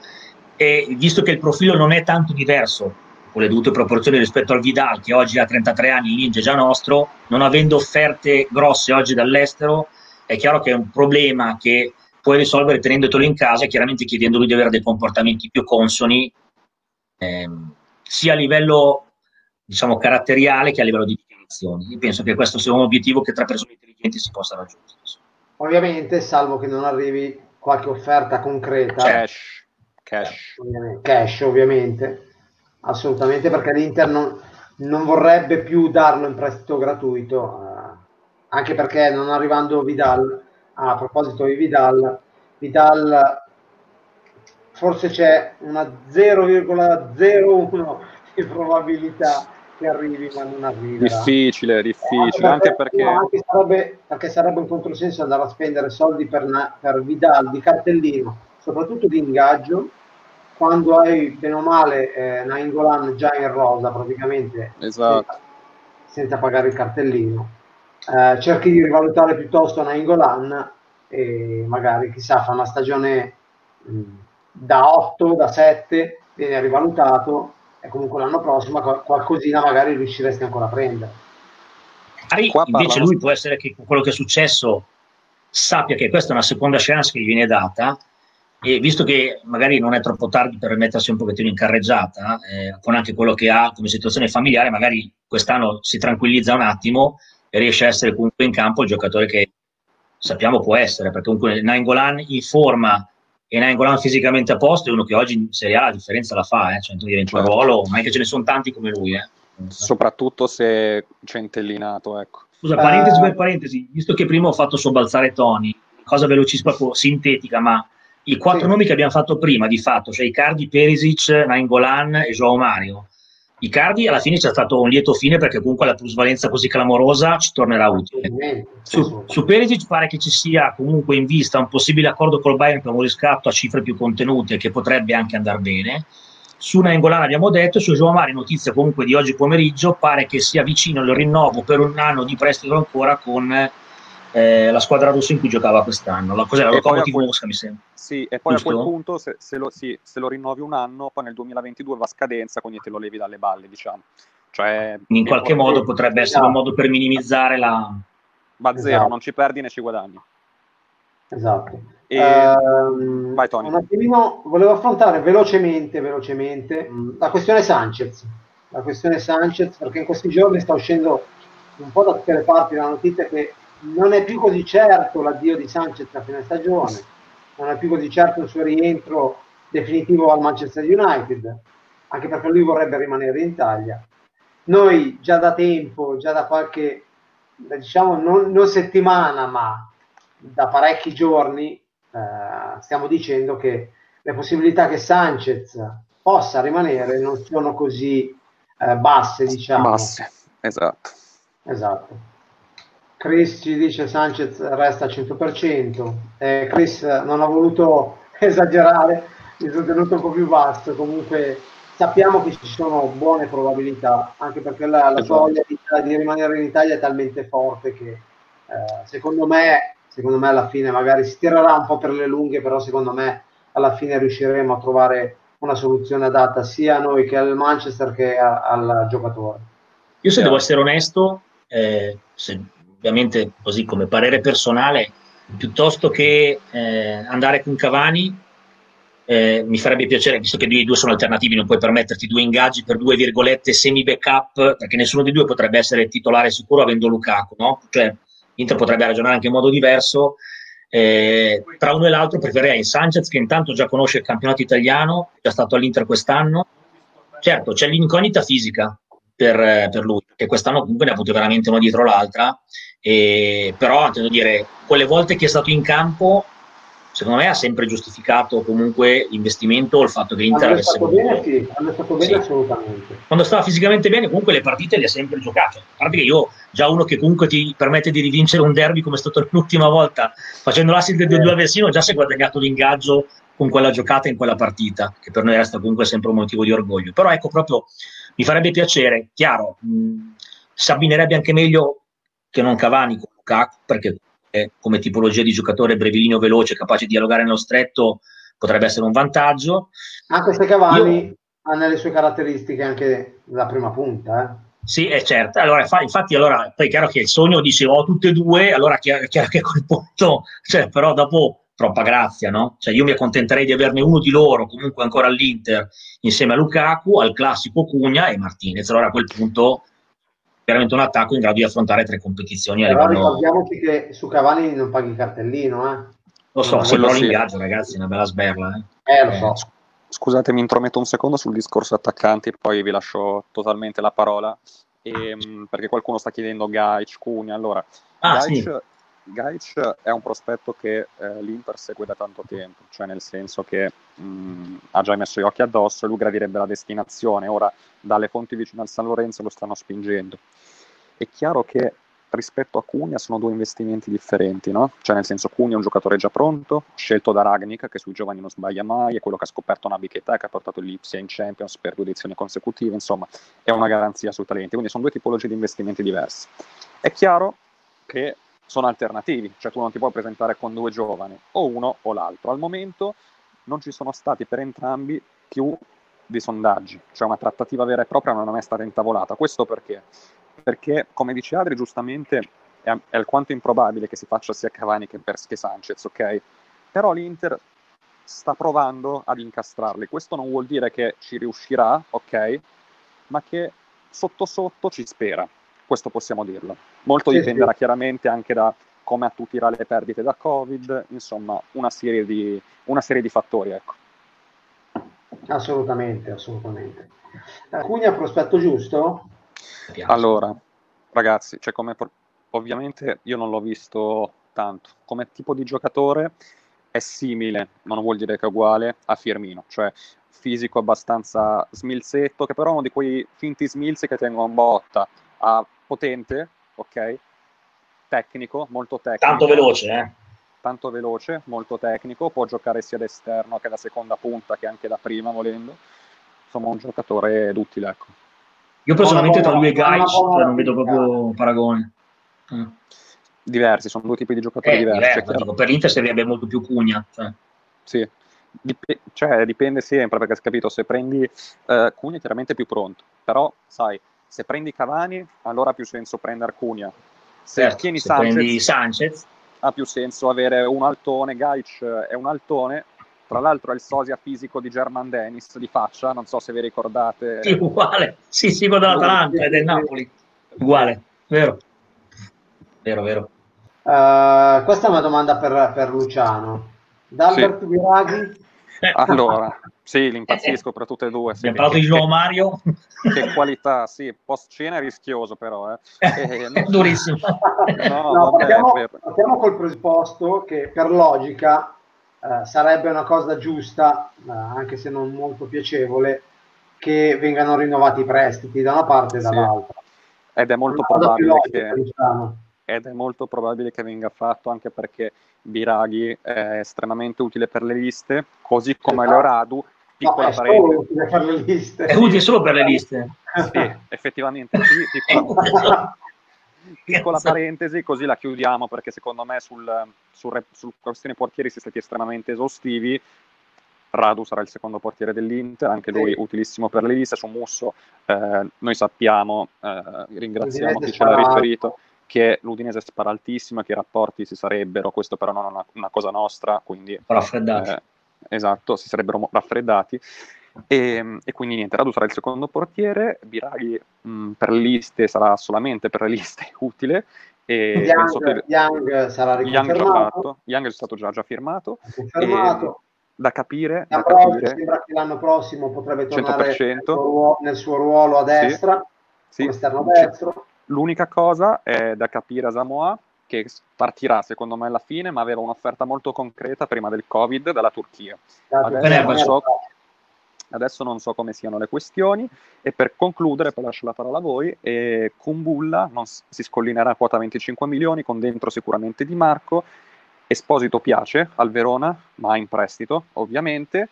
e visto che il profilo non è tanto diverso con le dovute proporzioni rispetto al Vidal che oggi ha 33 anni, il Ninja è già nostro, non avendo offerte grosse oggi dall'estero, è chiaro che è un problema che puoi risolvere tenendotelo in casa e chiaramente chiedendogli di avere dei comportamenti più consoni ehm, sia a livello diciamo caratteriale che a livello di dichiarazioni. Io penso che questo sia un obiettivo che tra persone intelligenti si possa raggiungere. Ovviamente, salvo che non arrivi qualche offerta concreta. Cash. Cash. Cash, ovviamente. Assolutamente, perché l'Inter non, non vorrebbe più darlo in prestito gratuito, eh, anche perché non arrivando Vidal a proposito di Vidal, Vidal forse c'è una 0,01 (laughs) di probabilità che arrivi ma non arrivi. Difficile, difficile, eh, anche perché... Anche sarebbe, perché sarebbe un controsenso andare a spendere soldi per, per Vidal di cartellino, soprattutto di ingaggio, quando hai bene o male eh, Nainggolan già in rosa praticamente esatto. senza, senza, pagare il cartellino. Eh, cerchi di rivalutare piuttosto Nainggolan e magari chissà fa una stagione mh, da 8, da 7, viene rivalutato e comunque l'anno prossimo qualcosina magari riusciresti ancora a prendere. invece lui può essere che quello che è successo sappia che questa è una seconda chance che gli viene data e visto che magari non è troppo tardi per mettersi un pochettino in carreggiata, eh, con anche quello che ha come situazione familiare, magari quest'anno si tranquillizza un attimo riesce a essere comunque in campo il giocatore che sappiamo può essere, perché comunque Nainggolan in forma e Nainggolan fisicamente a posto è uno che oggi in Serie A la differenza la fa, eh? cioè in quel ruolo, ma anche ce ne sono tanti come lui. Eh? Soprattutto se centellinato, ecco. Scusa, parentesi per parentesi, visto che prima ho fatto sobbalzare Tony, cosa velocissima, sintetica, ma i quattro sì. nomi che abbiamo fatto prima, di fatto, cioè Icardi, Perisic, Nainggolan e Joao Mario. Icardi alla fine c'è stato un lieto fine perché comunque la plusvalenza così clamorosa ci tornerà utile. Su, su Perisic pare che ci sia comunque in vista un possibile accordo col Bayern per un riscatto a cifre più contenute che potrebbe anche andare bene. Su Nainggolan abbiamo detto, su Joao notizia comunque di oggi pomeriggio, pare che sia vicino il rinnovo per un anno di prestito ancora con eh, la squadra russa in cui giocava quest'anno. La, cos'era? La Lokomotiv Mosca, mi sembra. Sì, e poi Giusto? a quel punto, se, se, lo, sì, se, lo, rinnovi un anno, poi nel 2022 va a scadenza, quindi te lo levi dalle balle, diciamo. Cioè, in qualche modo potrebbe essere un modo per minimizzare la... Va zero, esatto. non ci perdi né ci guadagni. Esatto. E... Uh, Vai Tony. Un attimino, volevo affrontare velocemente, velocemente la questione Sanchez. La questione Sanchez, perché in questi giorni sta uscendo un po' da tutte le parti la notizia che non è più così certo l'addio di Sanchez a fine stagione, non è più così certo il suo rientro definitivo al Manchester United, anche perché lui vorrebbe rimanere in Italia. Noi già da tempo, già da qualche, diciamo non, non settimana, ma da parecchi giorni eh, stiamo dicendo che le possibilità che Sanchez possa rimanere non sono così eh, basse, diciamo. Basse, esatto. Esatto. Chris ci dice Sanchez resta al 100%, eh, Chris non ha voluto (laughs) esagerare, mi sono tenuto un po' più basso, comunque sappiamo che ci sono buone probabilità, anche perché la, la voglia di, di, rimanere in Italia è talmente forte che eh, secondo me, secondo me alla fine magari si tirerà un po' per le lunghe, però secondo me alla fine riusciremo a trovare una soluzione adatta sia a noi che al Manchester che a, al giocatore. Io se devo essere onesto, eh, se ovviamente così come parere personale, piuttosto che eh, andare con Cavani, eh, mi farebbe piacere, visto che i due sono alternativi, non puoi permetterti due ingaggi per due virgolette semi-backup, perché nessuno dei due potrebbe essere titolare sicuro avendo Lukaku, no? Cioè, Inter potrebbe ragionare anche in modo diverso. Eh, tra uno e l'altro preferirei Sanchez, che intanto già conosce il campionato italiano, è già stato all'Inter quest'anno. Certo, c'è l'incognita fisica per, per lui, che quest'anno comunque ne ha avuto veramente una dietro l'altra e, però, intendo dire, quelle volte che è stato in campo, secondo me ha sempre giustificato comunque l'investimento o il fatto che l'Inter avesse stato bene, sì, hanno stato bene sì. assolutamente. Quando stava fisicamente bene, comunque le partite le ha sempre giocate. A parte che io, già uno che comunque ti permette di rivincere un derby come è stato (laughs) l'ultima volta, facendo l'assist del 2 avesino, già si è guadagnato l'ingaggio con quella giocata in quella partita, che per noi resta comunque sempre un motivo di orgoglio. Però ecco, proprio mi farebbe piacere, chiaro, mh, si abbinerebbe anche meglio che non Cavani con Lukaku, perché come tipologia di giocatore brevilino veloce, capace di dialogare nello stretto, potrebbe essere un vantaggio. Anche se Cavani Io... ha nelle sue caratteristiche anche la prima punta. Eh. Sì, è certo. Allora, infatti, allora, poi è chiaro che il sogno dice ho oh, tutte e due, allora è chiaro, chiaro che a quel punto, (laughs) cioè, però dopo troppa grazia, no? Cioè, io mi accontenterei di averne uno di loro, comunque ancora all'Inter, insieme a Lukaku, al classico Cugna e Martinez. Allora a quel punto veramente un attacco in grado di affrontare tre competizioni. Però livello... ricordiamoci che su Cavani non paghi il cartellino, eh? Lo so, no, se però l'ingaggio, ragazzi, è una bella sberla. Eh, eh lo so. Scusate, mi intrometto un secondo sul discorso attaccanti, poi vi lascio totalmente la parola, e, ehm, perché qualcuno sta chiedendo Gaic, Cunha. Allora, ah, Gaic, sì. Gaic è un prospetto che eh, l'Inter segue da tanto tempo, cioè nel senso che mh, ha già messo gli occhi addosso e lui gradirebbe la destinazione. Ora dalle fonti vicine al San Lorenzo lo stanno spingendo. È chiaro che rispetto a Cunha sono due investimenti differenti, no? Cioè nel senso Cunha è un giocatore già pronto, scelto da Ragnik, che sui giovani non sbaglia mai, è quello che ha scoperto una Bichetta che ha portato l'Ipsia in Champions per due edizioni consecutive, insomma è una garanzia sui talenti, quindi sono due tipologie di investimenti diversi. È chiaro che sono alternativi, cioè tu non ti puoi presentare con due giovani, o uno o l'altro. Al momento non ci sono stati per entrambi più dei sondaggi, cioè una trattativa vera e propria non è mai stata intavolata. Questo perché? Perché, come dice Adri, giustamente è, è alquanto improbabile che si faccia sia Cavani che, per, che Sanchez, ok? Però l'Inter sta provando ad incastrarli. Questo non vuol dire che ci riuscirà, ok? Ma che sotto sotto ci spera questo possiamo dirlo. Molto dipenderà chiaramente anche da come attutirà le perdite da Covid, insomma, una serie di, una serie di fattori. Ecco. Assolutamente, assolutamente. Cugna prospetto giusto? Allora, ragazzi, cioè come, ovviamente io non l'ho visto tanto. Come tipo di giocatore è simile, ma non vuol dire che è uguale, a Firmino, cioè fisico abbastanza smilzetto, che però è uno di quei finti smilzi che tengono botta, ha potente, ok? Tecnico, molto tecnico. Tanto veloce, eh? Tanto veloce, molto tecnico, può giocare sia da esterno che da seconda punta che anche da prima volendo. Insomma, un giocatore d'utile, ecco. Io personalmente tra lui e Gaic cioè, non vedo proprio paragone. Mm. Diversi, sono due tipi di giocatori eh, diversi. Diverso, cioè, per l'Inter servirebbe molto più Cugna. Cioè. Sì, Dip- cioè, dipende sempre, perché hai capito, se prendi uh, Cugna è chiaramente più pronto, però sai, se prendi Cavani, allora ha più senso prendere Cunha. Se certo, tieni se Sanchez, Sanchez, ha più senso avere un altone. Gaic è un altone. Tra l'altro è il sosia fisico di German Dennis di faccia, non so se vi ricordate. Sì, uguale. Sì, sì, quello dell'Atalanta e del Napoli. Uguale, vero. Vero, vero. Uh, questa è una domanda per, per Luciano. D'Albert sì. Viraghi allora, sì, l'impazzisco per tutte e due. Sì, Abbiamo parlato di nuovo Mario. Che qualità, sì, post cena è rischioso però. Eh. Eh, (laughs) no, Durissimo. No, no, vabbè, partiamo, per... partiamo, col presupposto che per logica eh, sarebbe una cosa giusta, eh, anche se non molto piacevole, che vengano rinnovati i prestiti da una parte e dall'altra. Ed è molto probabile logica, che... Diciamo ed è molto probabile che venga fatto anche perché Biraghi è estremamente utile per le liste, così come esatto. Leoradu, piccola no, parentesi. Utile per le liste. È utile solo per le liste. Sì, effettivamente sì, (laughs) piccola, (laughs) piccola parentesi, così la chiudiamo perché secondo me sul, sul, sul questione portieri si è stati estremamente esaustivi. Radu sarà il secondo portiere dell'Inter, anche lui sì. utilissimo per le liste. Su Musso eh, noi sappiamo, eh, ringraziamo chi ce l'ha riferito, che l'Udinese spara altissimo, che i rapporti si sarebbero, questo però non è una, una cosa nostra, quindi... Raffreddati. Eh, esatto, si sarebbero raffreddati. E, e, quindi niente, Radu sarà il secondo portiere, Biraghi mh, per le liste sarà solamente per le liste (laughs) utile. E Young, che, Young sarà Young, già Young è stato già, già firmato. Confermato. Da capire, da capire. sembra che l'anno prossimo potrebbe tornare nel suo, ruolo, nel suo ruolo a destra, sì, sì. esterno destro. L'unica cosa è da capire a Samoa che partirà secondo me alla fine, ma aveva un'offerta molto concreta prima del Covid dalla Turchia. Adesso non, so, adesso non so come siano le questioni. E per concludere, poi lascio la parola a voi, eh, Kumbulla non, si scollinerà a quota 25 milioni con dentro sicuramente Di Marco, Esposito piace al Verona, ma in prestito ovviamente.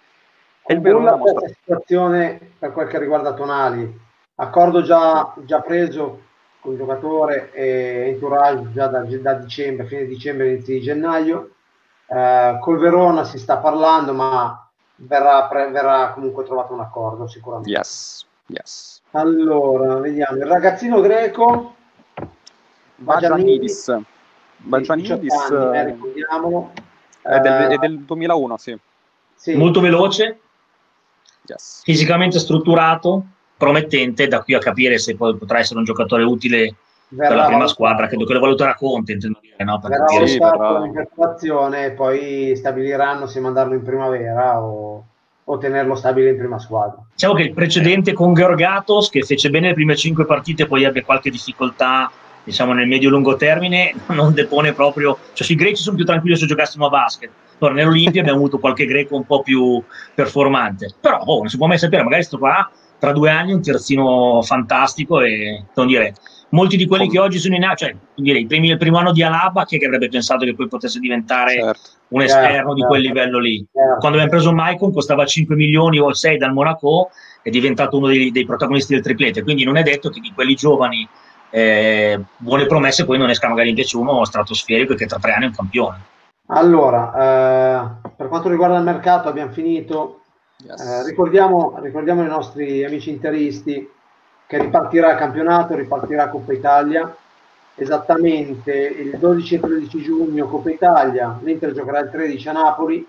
E il Verona mostra... situazione per quel che riguarda Tonali, accordo già, già preso con il giocatore e entourage già da, da dicembre, fine dicembre, inizio di gennaio. Eh, col Verona si sta parlando, ma verrà, pre, verrà comunque trovato un accordo sicuramente. Yes, yes. Allora, vediamo. Il ragazzino greco Bagianidis. Bagianidis eh, ricordiamolo. È del, è del 2001, sì. sì. Molto veloce, yes. fisicamente strutturato promettente da qui a capire se poi potrà essere un giocatore utile verrà per la prima squadra, credo che lo valuterà Conte, intendo dire, no? Per verrà sì, verrà... e poi stabiliranno se mandarlo in primavera o, o, tenerlo stabile in prima squadra. Diciamo che il precedente con Georgatos, che fece bene le prime cinque partite, poi ebbe qualche difficoltà diciamo nel medio-lungo termine (laughs) non depone proprio, cioè sui greci sono più tranquilli se giocassimo a basket, ora nell'Olimpia abbiamo avuto qualche greco un po' più performante, però oh, non si può mai sapere, magari sto qua tra due anni un terzino fantastico e non dire molti di quelli che oggi sono in cioè direi, primi, il primo anno di Alaba chi è che avrebbe pensato che poi potesse diventare certo. un esterno certo, di quel certo. livello lì certo. quando abbiamo preso Maicon costava 5 milioni o 6 dal Monaco è diventato uno dei, dei protagonisti del triplete quindi non è detto che di quelli giovani eh, buone promesse poi non esca magari invece uno stratosferico che tra tre anni è un campione allora eh, per quanto riguarda il mercato abbiamo finito yes. eh, ricordiamo, ricordiamo i nostri amici interisti che ripartirà il campionato, ripartirà Coppa Italia. Esattamente il 12 e 13 giugno Coppa Italia, l'Inter giocherà il 13 a Napoli,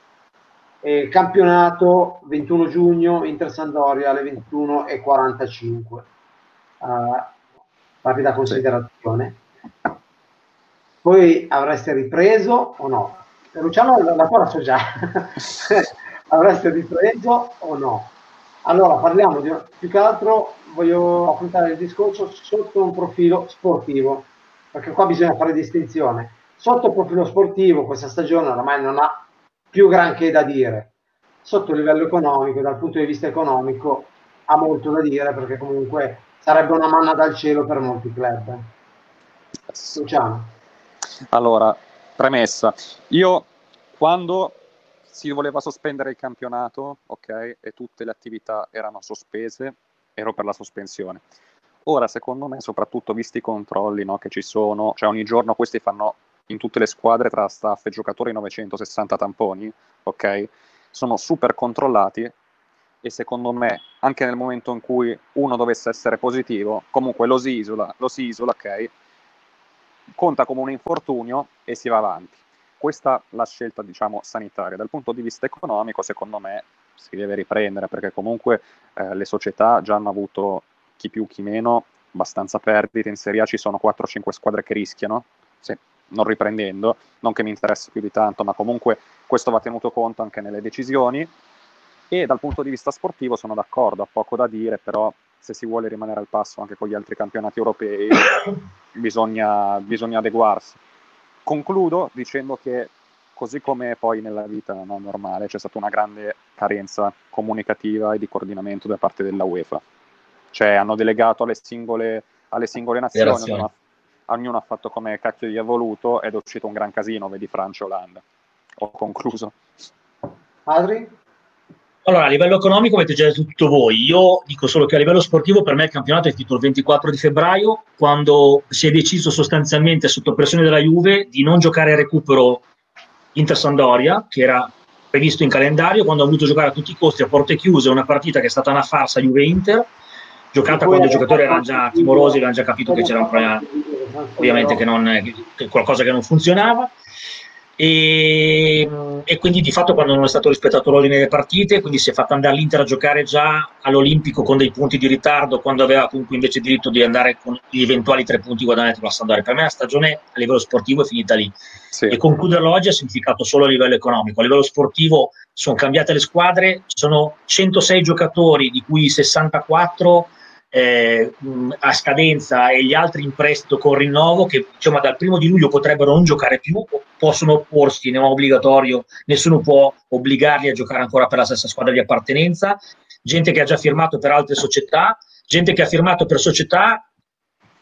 e campionato 21 giugno Inter Sandoria alle 21.45. Uh, rapida considerazione. Poi avreste ripreso o no? Luciano la tua la so già. (laughs) avreste ripreso o no? Allora parliamo di più che altro voglio affrontare il discorso sotto un profilo sportivo, perché qua bisogna fare distinzione. Sotto il profilo sportivo questa stagione ormai non ha più granché da dire. Sotto il livello economico, dal punto di vista economico, ha molto da dire perché comunque sarebbe una manna dal cielo per molti club. Luciano. Allora, premessa, io quando si voleva sospendere il campionato, ok, e tutte le attività erano sospese, ero per la sospensione. Ora, secondo me, soprattutto visti i controlli no, che ci sono, cioè ogni giorno questi fanno in tutte le squadre tra staff e giocatori 960 tamponi, ok? Sono super controllati e secondo me, anche nel momento in cui uno dovesse essere positivo, comunque lo si isola, lo si isola, ok? Conta come un infortunio e si va avanti. Questa è la scelta, diciamo, sanitaria. Dal punto di vista economico, secondo me, si deve riprendere perché comunque eh, le società già hanno avuto chi più chi meno abbastanza perdite. In Serie A ci sono 4-5 squadre che rischiano se, non riprendendo. Non che mi interessi più di tanto ma comunque questo va tenuto conto anche nelle decisioni. E dal punto di vista sportivo sono d'accordo, ha poco da dire però se si vuole rimanere al passo anche con gli altri campionati europei (coughs) bisogna, bisogna adeguarsi concludo dicendo che così come poi nella vita no, normale c'è stata una grande carenza comunicativa e di coordinamento da parte della UEFA. Cioè hanno delegato alle singole, alle singole nazioni, ognuno, ognuno ha fatto come cacchio gli ha voluto ed è uscito un gran casino, vedi Francia e Olanda. Ho concluso. Adri? Allora, a livello economico avete già detto tutto voi. Io dico solo che a livello sportivo per me il campionato è finito il 24 di febbraio, quando si è deciso sostanzialmente sotto pressione della Juve di non giocare a recupero Inter Sandoria, che era previsto in calendario, quando ha voluto giocare a tutti i costi a porte chiuse una partita che è stata una farsa Juve-Inter, giocata quando i giocatori erano già timorosi, avevano già capito che c'era un problema, ovviamente che non, che qualcosa che non funzionava e, e, quindi di fatto quando non è stato rispettato l'ordine delle partite, quindi si è fatto andare l'Inter a giocare già all'Olimpico con dei punti di ritardo, quando aveva comunque invece diritto di andare con gli eventuali tre punti guadagnati con la Sampdoria. Per me la stagione a livello sportivo è finita lì sì. e concluderlo oggi ha significato solo a livello economico. A livello sportivo sono cambiate le squadre, ci sono 106 giocatori, di cui 64 eh, a scadenza e gli altri in prestito con rinnovo che diciamo, dal primo di luglio potrebbero non giocare più, possono opporsi, non è obbligatorio, nessuno può obbligarli a giocare ancora per la stessa squadra di appartenenza, gente che ha già firmato per altre società, gente che ha firmato per società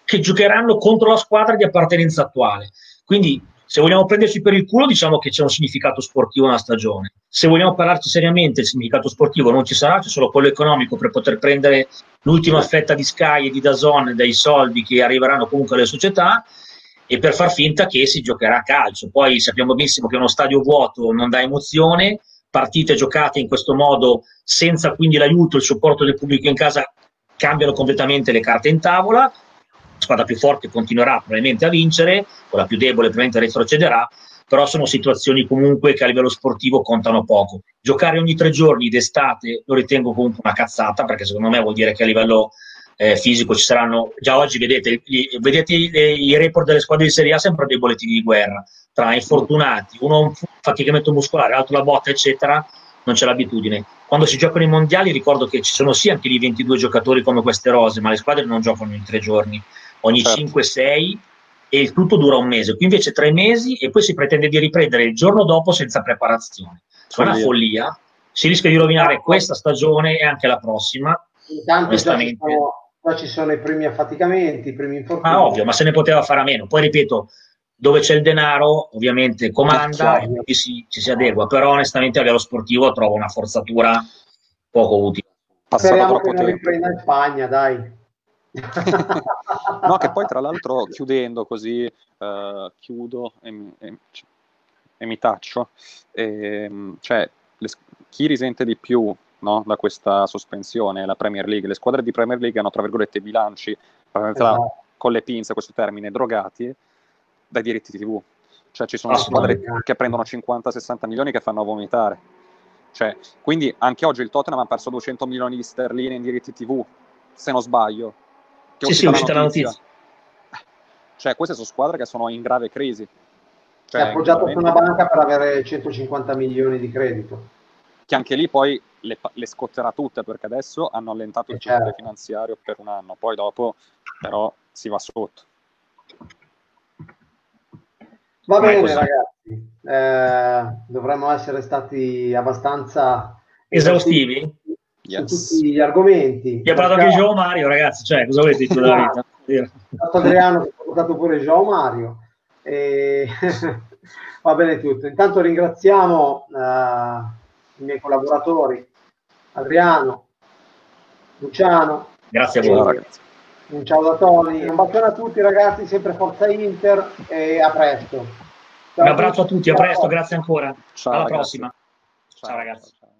che giocheranno contro la squadra di appartenenza attuale. Quindi se vogliamo prenderci per il culo, diciamo che c'è un significato sportivo nella stagione. Se vogliamo parlarci seriamente, il significato sportivo non ci sarà, c'è solo quello economico per poter prendere l'ultima fetta di Sky e di Dazon dei soldi che arriveranno comunque alle società e per far finta che si giocherà a calcio. Poi sappiamo benissimo che uno stadio vuoto non dà emozione, partite giocate in questo modo senza quindi l'aiuto e il supporto del pubblico in casa cambiano completamente le carte in tavola la squadra più forte continuerà probabilmente a vincere, quella più debole probabilmente retrocederà, però sono situazioni comunque che a livello sportivo contano poco. Giocare ogni tre giorni d'estate lo ritengo comunque una cazzata, perché secondo me vuol dire che a livello eh, fisico ci saranno, già oggi vedete, vedete i, i, report delle squadre di Serie A sempre dei bollettini di guerra, tra infortunati, uno un faticamento muscolare, l'altro la botta, eccetera, non c'è l'abitudine. Quando si giocano i mondiali ricordo che ci sono sì anche lì 22 giocatori come queste rose, ma le squadre non giocano in tre giorni ogni certo. 5-6 e il tutto dura un mese. Qui invece tre mesi e poi si pretende di riprendere il giorno dopo senza preparazione. È una follia. Si rischia di rovinare questa stagione e anche la prossima. Intanto già ci, sono, già ci sono i primi affaticamenti, i primi infortuni. Ah, ovvio, ma se ne poteva fare a meno. Poi ripeto, dove c'è il denaro, ovviamente comanda e ci si, ci si adegua, però onestamente a livello sportivo trovo una forzatura poco utile. Speriamo che non riprenda in Spagna, dai. No, che poi tra l'altro chiudendo così, uh, chiudo e, e, e, mi taccio, e, ehm, cioè, le, chi risente di più no, da questa sospensione la Premier League, le squadre di Premier League hanno tra virgolette bilanci, esatto. con le pinze questo termine, drogati dai diritti TV. Cioè ci sono squadre che prendono 50-60 milioni che fanno vomitare. Cioè, quindi anche oggi il Tottenham ha perso 200 milioni di sterline in diritti TV, se non sbaglio. Che sì, sì, è uscita la notizia. Cioè, queste sono squadre che sono in grave crisi. Cioè, è appoggiato su una banca per avere 150 milioni di credito. Che anche lì poi le, le scotterà tutte perché adesso hanno allentato il certo. finanziario per un anno, poi dopo però si va sotto. Va bene ragazzi, eh, dovremmo essere stati abbastanza esaustivi yes. su tutti gli argomenti. Ti ha parlato anche Gio Mario ragazzi, cioè cosa volete dire della vita? Adriano che ha portato pure Gio Mario. E... (laughs) Va bene tutto. Intanto ringraziamo uh, i miei collaboratori, Adriano, Luciano. Grazie a voi ragazzi. Un ciao da Tony, un bacione a tutti ragazzi, sempre Forza Inter e a presto. Ciao un abbraccio a tutti, a presto, grazie ancora. Ciao, Alla ragazzi. prossima. Ciao, ciao ragazzi. Ciao.